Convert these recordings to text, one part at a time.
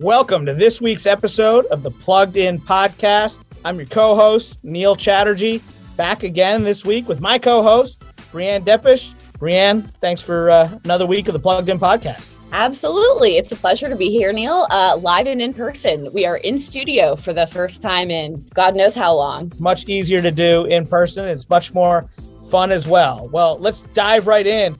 Welcome to this week's episode of the Plugged In Podcast. I'm your co host, Neil Chatterjee, back again this week with my co host, Breanne Deppisch. Breanne, thanks for uh, another week of the Plugged In Podcast. Absolutely. It's a pleasure to be here, Neil, uh, live and in person. We are in studio for the first time in God knows how long. Much easier to do in person. It's much more fun as well. Well, let's dive right in.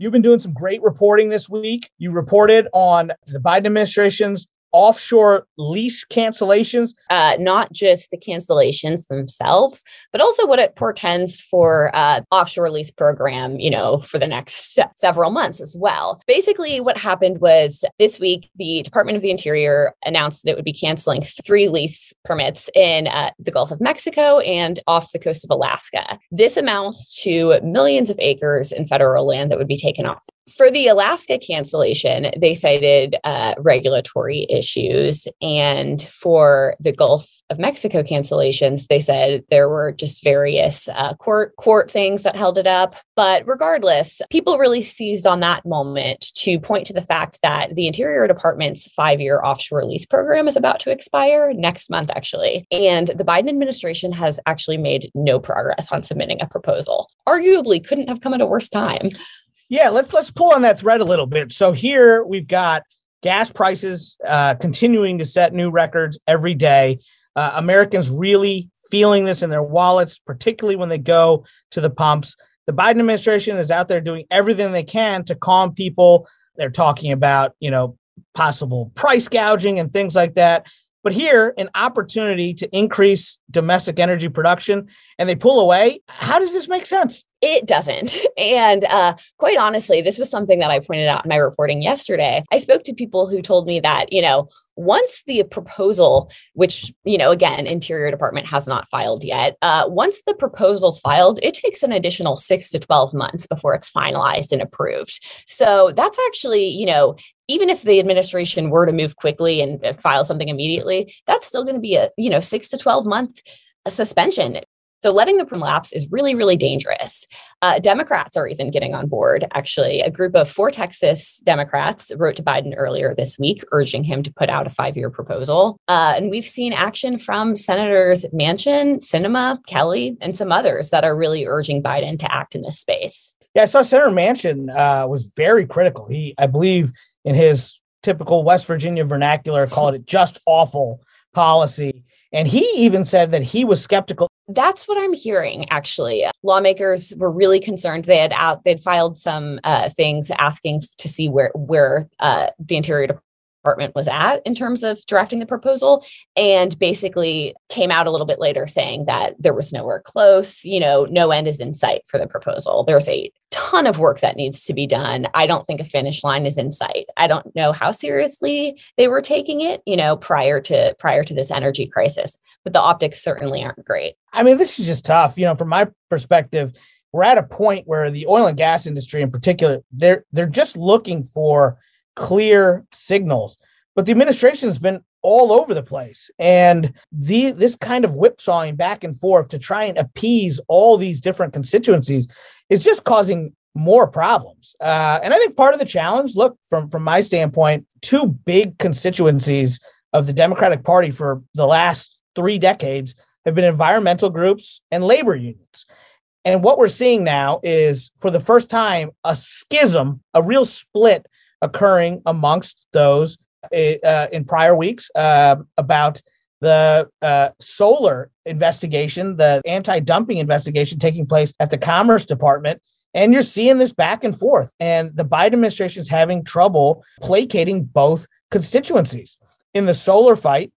You've been doing some great reporting this week. You reported on the Biden administration's offshore lease cancellations? Uh, not just the cancellations themselves, but also what it portends for uh, offshore lease program, you know, for the next se- several months as well. Basically, what happened was this week, the Department of the Interior announced that it would be canceling three lease permits in uh, the Gulf of Mexico and off the coast of Alaska. This amounts to millions of acres in federal land that would be taken off for the Alaska cancellation, they cited uh, regulatory issues. And for the Gulf of Mexico cancellations, they said there were just various uh, court court things that held it up. But regardless, people really seized on that moment to point to the fact that the Interior Department's five-year offshore lease program is about to expire next month, actually. And the Biden administration has actually made no progress on submitting a proposal. Arguably, couldn't have come at a worse time. Yeah, let's let's pull on that thread a little bit. So here we've got gas prices uh, continuing to set new records every day. Uh, Americans really feeling this in their wallets, particularly when they go to the pumps. The Biden administration is out there doing everything they can to calm people. They're talking about, you know, possible price gouging and things like that. But here, an opportunity to increase domestic energy production, and they pull away. How does this make sense? It doesn't. And uh, quite honestly, this was something that I pointed out in my reporting yesterday. I spoke to people who told me that, you know, once the proposal, which, you know, again, Interior Department has not filed yet, uh, once the proposal's filed, it takes an additional six to 12 months before it's finalized and approved. So that's actually, you know, even if the administration were to move quickly and file something immediately, that's still going to be a, you know, six to 12 month suspension so letting the lapse is really, really dangerous. Uh, Democrats are even getting on board. Actually, a group of four Texas Democrats wrote to Biden earlier this week, urging him to put out a five-year proposal. Uh, and we've seen action from Senators Manchin, Sinema, Kelly, and some others that are really urging Biden to act in this space. Yeah, I saw Senator Manchin uh, was very critical. He, I believe, in his typical West Virginia vernacular, called it just awful policy. And he even said that he was skeptical. That's what I'm hearing. Actually, lawmakers were really concerned. They had out they'd filed some uh, things asking to see where where uh, the Interior department was at in terms of drafting the proposal and basically came out a little bit later saying that there was nowhere close you know no end is in sight for the proposal. There's a ton of work that needs to be done. I don't think a finish line is in sight. I don't know how seriously they were taking it you know prior to prior to this energy crisis but the optics certainly aren't great. I mean this is just tough. You know from my perspective we're at a point where the oil and gas industry in particular they're they're just looking for clear signals. But the administration has been all over the place. And the this kind of whipsawing back and forth to try and appease all these different constituencies is just causing more problems. Uh, and I think part of the challenge, look, from from my standpoint, two big constituencies of the Democratic Party for the last three decades have been environmental groups and labor unions. And what we're seeing now is, for the first time, a schism, a real split occurring amongst those uh, in prior weeks uh, about the uh, solar investigation, the anti dumping investigation taking place at the Commerce Department. And you're seeing this back and forth. And the Biden administration is having trouble placating both constituencies. In the solar fight,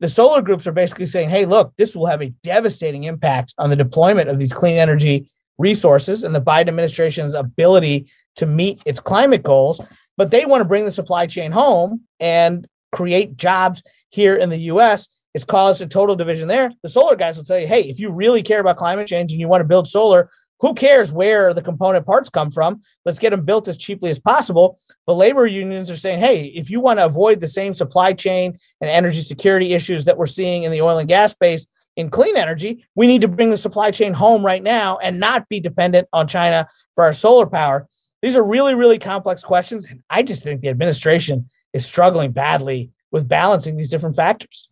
the solar groups are basically saying, hey, look, this will have a devastating impact on the deployment of these clean energy resources and the Biden administration's ability to meet its climate goals but they want to bring the supply chain home and create jobs here in the US. It's caused a total division there. The solar guys will tell you, hey, if you really care about climate change and you want to build solar, who cares where the component parts come from? Let's get them built as cheaply as possible. But labor unions are saying, hey, if you want to avoid the same supply chain and energy security issues that we're seeing in the oil and gas space in clean energy, we need to bring the supply chain home right now and not be dependent on China for our solar power. These are really, really complex questions. And I just think the administration is struggling badly with balancing these different factors.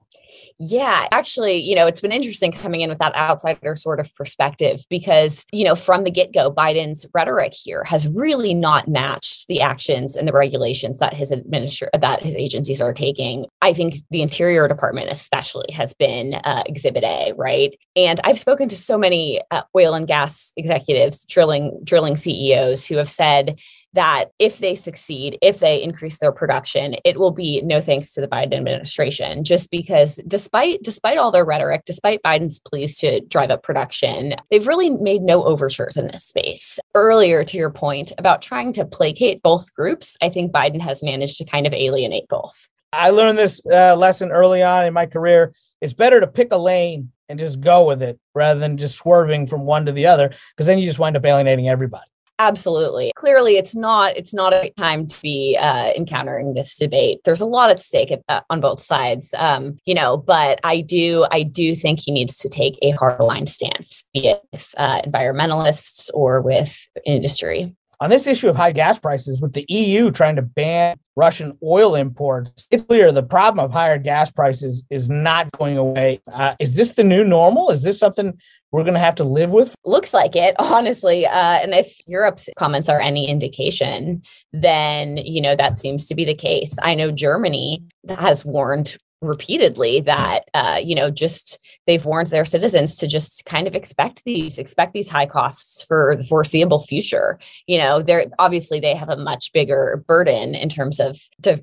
Yeah, actually, you know, it's been interesting coming in with that outsider sort of perspective because, you know, from the get go, Biden's rhetoric here has really not matched the actions and the regulations that his administration that his agencies are taking. I think the Interior Department, especially, has been uh, Exhibit A, right? And I've spoken to so many uh, oil and gas executives, drilling drilling CEOs, who have said that if they succeed, if they increase their production, it will be no thanks to the Biden administration, just because despite despite all their rhetoric, despite Biden's pleas to drive up production, they've really made no overtures in this space. Earlier to your point about trying to placate both groups, I think Biden has managed to kind of alienate both. I learned this uh, lesson early on in my career. It's better to pick a lane and just go with it rather than just swerving from one to the other, because then you just wind up alienating everybody. Absolutely. Clearly, it's not it's not a time to be uh, encountering this debate. There's a lot at stake at, uh, on both sides, um, you know. But I do I do think he needs to take a hard line stance, be it with uh, environmentalists or with industry. On this issue of high gas prices, with the EU trying to ban Russian oil imports, it's clear the problem of higher gas prices is not going away. Uh, is this the new normal? Is this something we're going to have to live with? Looks like it, honestly. Uh, and if Europe's comments are any indication, then, you know, that seems to be the case. I know Germany has warned repeatedly that uh, you know just they've warned their citizens to just kind of expect these expect these high costs for the foreseeable future. You know they're obviously they have a much bigger burden in terms of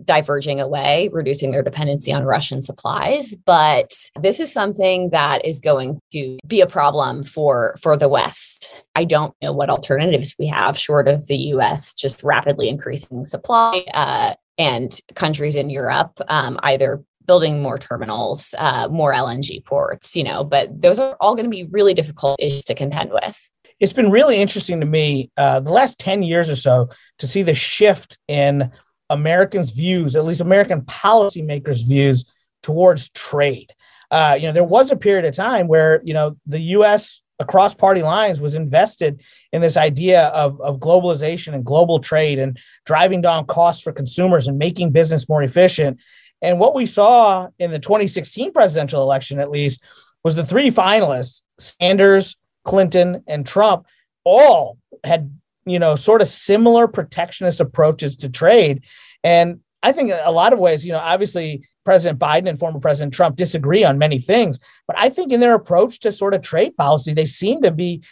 diverging away reducing their dependency on russian supplies but this is something that is going to be a problem for for the west. I don't know what alternatives we have short of the us just rapidly increasing supply uh, and countries in Europe um, either building more terminals, uh, more LNG ports, you know, but those are all going to be really difficult issues to contend with. It's been really interesting to me uh, the last 10 years or so to see the shift in Americans' views, at least American policymakers' views towards trade. Uh, you know, there was a period of time where, you know, the US across party lines was invested in this idea of, of globalization and global trade and driving down costs for consumers and making business more efficient. And what we saw in the 2016 presidential election, at least, was the three finalists, Sanders, Clinton, and Trump, all had, you know, sort of similar protectionist approaches to trade. And I think in a lot of ways, you know, obviously President Biden and former President Trump disagree on many things, but I think in their approach to sort of trade policy, they seem to be,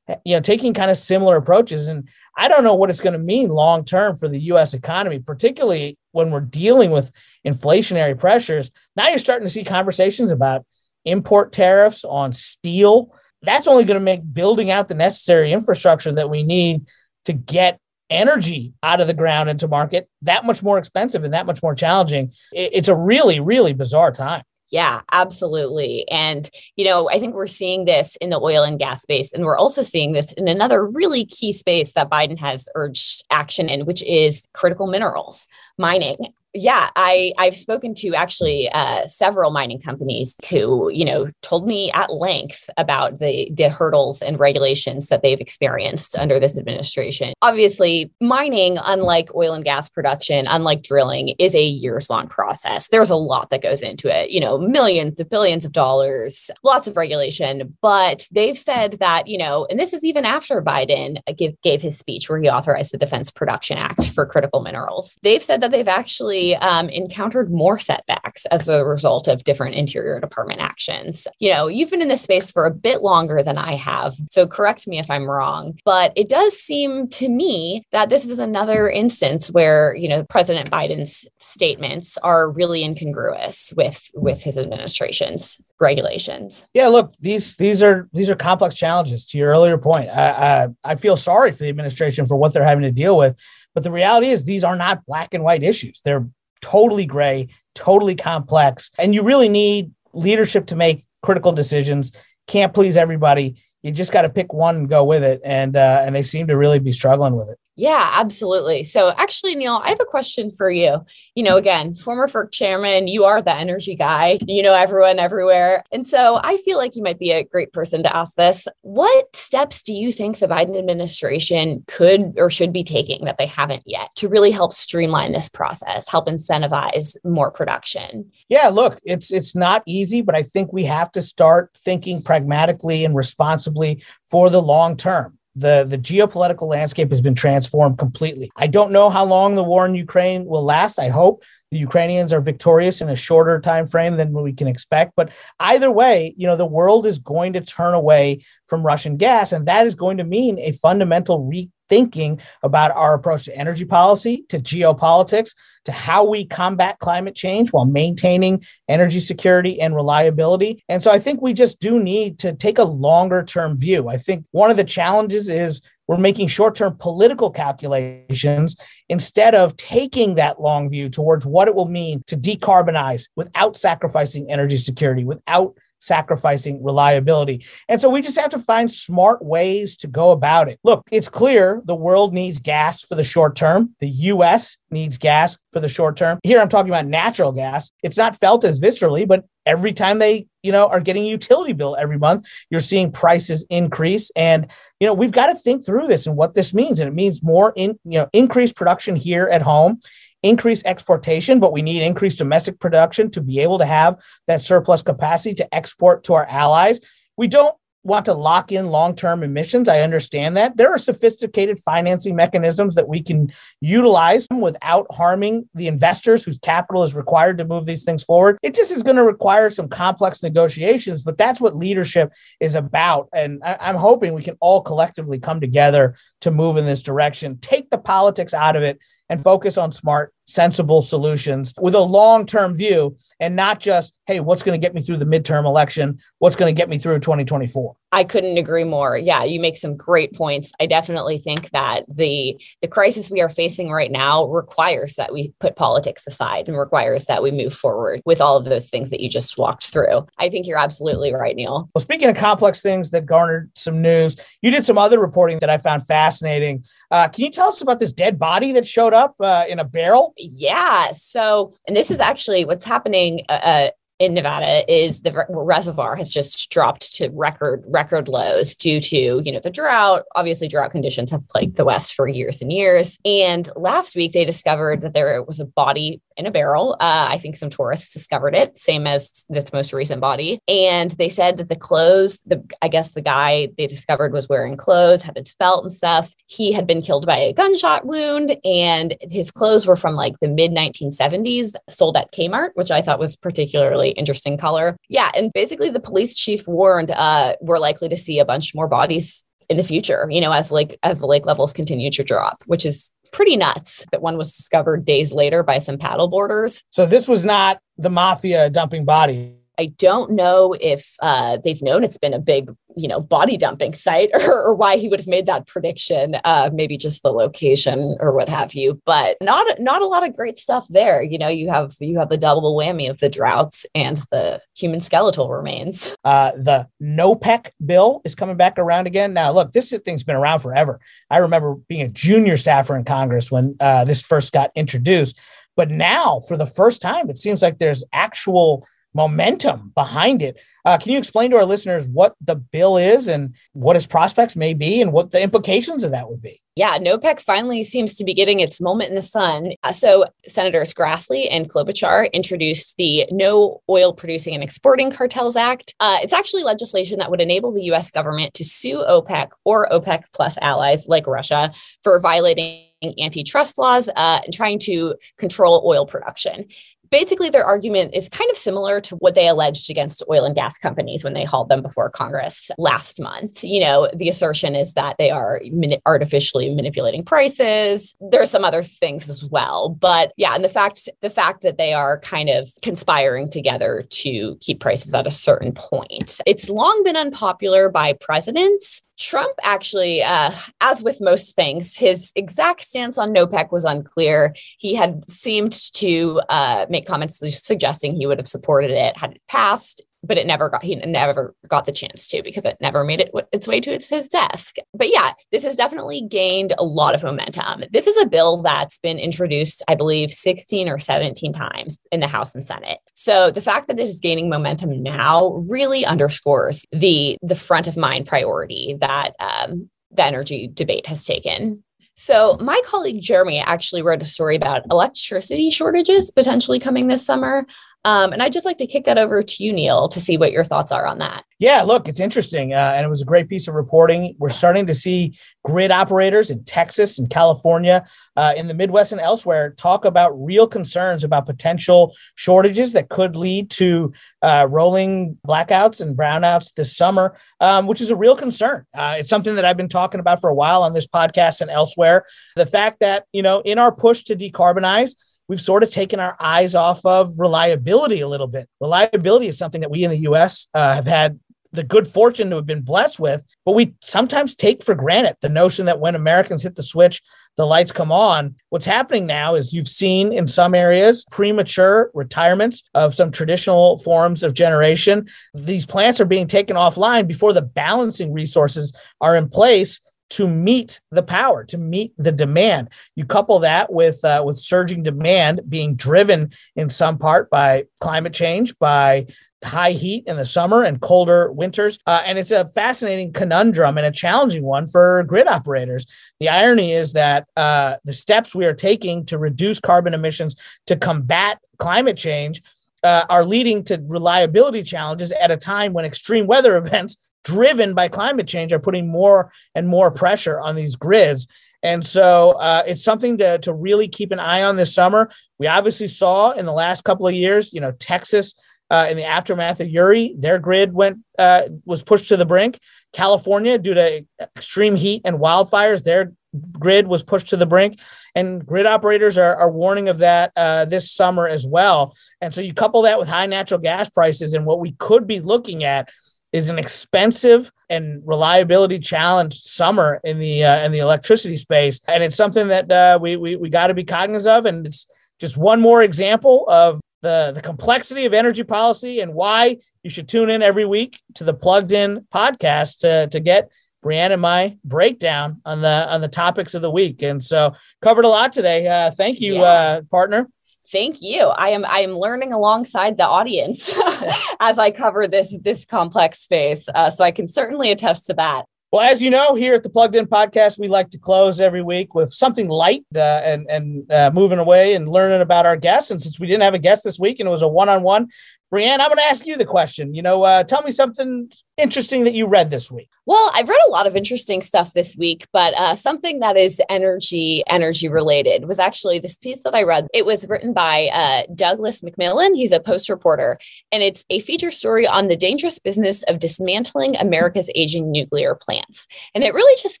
you know, taking kind of similar approaches. And I don't know what it's going to mean long term for the US economy, particularly when we're dealing with inflationary pressures. Now you're starting to see conversations about import tariffs on steel. That's only going to make building out the necessary infrastructure that we need to get energy out of the ground into market that much more expensive and that much more challenging. It's a really, really bizarre time. Yeah, absolutely. And, you know, I think we're seeing this in the oil and gas space. And we're also seeing this in another really key space that Biden has urged action in, which is critical minerals, mining yeah i i've spoken to actually uh, several mining companies who you know told me at length about the the hurdles and regulations that they've experienced under this administration. Obviously mining unlike oil and gas production unlike drilling is a years long process. There's a lot that goes into it you know millions to billions of dollars lots of regulation but they've said that you know and this is even after biden give, gave his speech where he authorized the defense production act for critical minerals. They've said that they've actually actually um, encountered more setbacks as a result of different Interior Department actions. You know, you've been in this space for a bit longer than I have, so correct me if I'm wrong, but it does seem to me that this is another instance where, you know, President Biden's statements are really incongruous with with his administration's regulations. Yeah, look, these these are these are complex challenges. To your earlier point, I, I, I feel sorry for the administration for what they're having to deal with. But the reality is, these are not black and white issues. They're totally gray, totally complex. And you really need leadership to make critical decisions. Can't please everybody. You just got to pick one and go with it. And uh, and they seem to really be struggling with it. Yeah, absolutely. So, actually, Neil, I have a question for you. You know, again, former FERC chairman, you are the energy guy, you know, everyone everywhere. And so, I feel like you might be a great person to ask this. What steps do you think the Biden administration could or should be taking that they haven't yet to really help streamline this process, help incentivize more production? Yeah, look, it's it's not easy, but I think we have to start thinking pragmatically and responsibly for the long term the the geopolitical landscape has been transformed completely. I don't know how long the war in Ukraine will last. I hope the Ukrainians are victorious in a shorter time frame than we can expect. But either way, you know, the world is going to turn away from Russian gas, and that is going to mean a fundamental rethinking about our approach to energy policy, to geopolitics, to how we combat climate change while maintaining energy security and reliability. And so I think we just do need to take a longer term view. I think one of the challenges is we're making short term political calculations instead of taking that long view towards what it will mean to decarbonize without sacrificing energy security, without sacrificing reliability. And so we just have to find smart ways to go about it. Look, it's clear the world needs gas for the short term. The US needs gas for the short term. Here I'm talking about natural gas. It's not felt as viscerally, but every time they, you know, are getting a utility bill every month, you're seeing prices increase and you know, we've got to think through this and what this means and it means more in, you know, increased production here at home increase exportation, but we need increased domestic production to be able to have that surplus capacity to export to our allies. We don't want to lock in long-term emissions. I understand that. There are sophisticated financing mechanisms that we can utilize without harming the investors whose capital is required to move these things forward. It just is going to require some complex negotiations, but that's what leadership is about. And I- am hoping we can all collectively come together to move in this direction, take the politics out of it and focus on smart, sensible solutions with a long term view and not just, hey, what's going to get me through the midterm election? What's going to get me through 2024? I couldn't agree more. Yeah, you make some great points. I definitely think that the the crisis we are facing right now requires that we put politics aside and requires that we move forward with all of those things that you just walked through. I think you're absolutely right, Neil. Well, speaking of complex things that garnered some news, you did some other reporting that I found fascinating. Uh, can you tell us about this dead body that showed up uh, in a barrel? Yeah. So, and this is actually what's happening uh, uh in Nevada is the reservoir has just dropped to record record lows due to you know the drought. Obviously, drought conditions have plagued the West for years and years. And last week they discovered that there was a body in a barrel. Uh, I think some tourists discovered it, same as this most recent body. And they said that the clothes, the I guess the guy they discovered was wearing clothes, had its belt and stuff. He had been killed by a gunshot wound, and his clothes were from like the mid 1970s, sold at Kmart, which I thought was particularly interesting color. Yeah, and basically the police chief warned uh, we're likely to see a bunch more bodies in the future, you know, as like as the lake levels continue to drop, which is pretty nuts that one was discovered days later by some paddle boarders. So this was not the mafia dumping bodies. I don't know if uh, they've known it's been a big, you know, body dumping site or, or why he would have made that prediction. Uh, maybe just the location or what have you. But not not a lot of great stuff there. You know, you have you have the double whammy of the droughts and the human skeletal remains. Uh, the NOPEC bill is coming back around again. Now, look, this thing's been around forever. I remember being a junior staffer in Congress when uh, this first got introduced. But now, for the first time, it seems like there's actual momentum behind it. Uh, can you explain to our listeners what the bill is and what its prospects may be and what the implications of that would be? Yeah, NOPEC finally seems to be getting its moment in the sun. Uh, so, Senators Grassley and Klobuchar introduced the No Oil Producing and Exporting Cartels Act. Uh, it's actually legislation that would enable the U.S. government to sue OPEC or OPEC plus allies like Russia for violating antitrust laws uh, and trying to control oil production basically their argument is kind of similar to what they alleged against oil and gas companies when they hauled them before Congress last month. You know, the assertion is that they are artificially manipulating prices. There's some other things as well, but yeah, and the fact the fact that they are kind of conspiring together to keep prices at a certain point. It's long been unpopular by presidents Trump actually, uh, as with most things, his exact stance on NOPEC was unclear. He had seemed to uh, make comments suggesting he would have supported it had it passed. But it never got he never got the chance to because it never made it its way to his desk. But yeah, this has definitely gained a lot of momentum. This is a bill that's been introduced, I believe, 16 or 17 times in the House and Senate. So the fact that it is gaining momentum now really underscores the the front of mind priority that um, the energy debate has taken. So, my colleague Jeremy actually wrote a story about electricity shortages potentially coming this summer. Um, and I'd just like to kick that over to you, Neil, to see what your thoughts are on that. Yeah, look, it's interesting. Uh, and it was a great piece of reporting. We're starting to see grid operators in Texas and California, uh, in the Midwest and elsewhere, talk about real concerns about potential shortages that could lead to uh, rolling blackouts and brownouts this summer, um, which is a real concern. Uh, it's something that I've been talking about for a while on this podcast and elsewhere. The fact that, you know, in our push to decarbonize, we've sort of taken our eyes off of reliability a little bit. Reliability is something that we in the US uh, have had the good fortune to have been blessed with, but we sometimes take for granted the notion that when Americans hit the switch, the lights come on. What's happening now is you've seen in some areas premature retirements of some traditional forms of generation. These plants are being taken offline before the balancing resources are in place to meet the power, to meet the demand. You couple that with uh, with surging demand being driven in some part by climate change, by high heat in the summer and colder winters. Uh, and it's a fascinating conundrum and a challenging one for grid operators. The irony is that uh, the steps we are taking to reduce carbon emissions to combat climate change uh, are leading to reliability challenges at a time when extreme weather events driven by climate change are putting more and more pressure on these grids. And so uh, it's something to, to really keep an eye on this summer. We obviously saw in the last couple of years, you know, Texas uh, in the aftermath of Uri, their grid went uh, was pushed to the brink. California, due to extreme heat and wildfires, their grid was pushed to the brink. And grid operators are, are warning of that uh, this summer as well. And so you couple that with high natural gas prices and what we could be looking at is an expensive and reliability challenged summer in the uh, in the electricity space, and it's something that uh, we we, we got to be cognizant of. And it's just one more example of the the complexity of energy policy and why you should tune in every week to the Plugged In podcast to to get Breanne and my breakdown on the on the topics of the week. And so covered a lot today. Uh, thank you, yeah. uh, partner thank you i am i am learning alongside the audience as i cover this this complex space uh, so i can certainly attest to that well, as you know, here at the Plugged In Podcast, we like to close every week with something light uh, and and uh, moving away and learning about our guests. And since we didn't have a guest this week and it was a one on one, Breanne, I'm going to ask you the question. You know, uh, tell me something interesting that you read this week. Well, I've read a lot of interesting stuff this week, but uh, something that is energy energy related was actually this piece that I read. It was written by uh, Douglas MacMillan. He's a post reporter, and it's a feature story on the dangerous business of dismantling America's aging nuclear plants. And it really just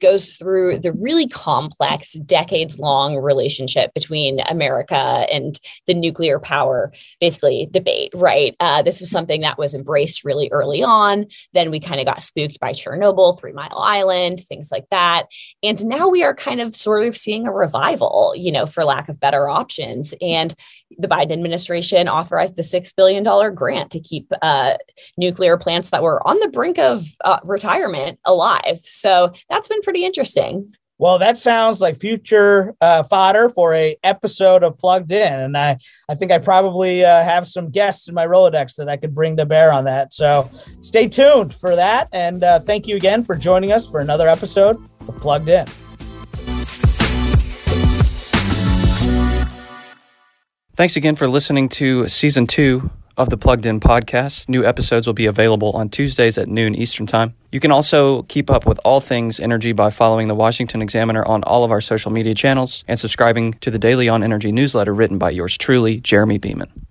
goes through the really complex, decades long relationship between America and the nuclear power, basically debate. Right? Uh, this was something that was embraced really early on. We kind of got spooked by Chernobyl, Three Mile Island, things like that. And now we are kind of sort of seeing a revival, you know, for lack of better options. And the Biden administration authorized the $6 billion grant to keep uh, nuclear plants that were on the brink of uh, retirement alive. So that's been pretty interesting. Well, that sounds like future uh, fodder for a episode of Plugged In, and I, I think I probably uh, have some guests in my Rolodex that I could bring to bear on that. So stay tuned for that, and uh, thank you again for joining us for another episode of Plugged In. Thanks again for listening to season two of the Plugged In podcast. New episodes will be available on Tuesdays at noon Eastern Time. You can also keep up with all things energy by following the Washington Examiner on all of our social media channels and subscribing to the Daily on Energy newsletter written by yours truly, Jeremy Beaman.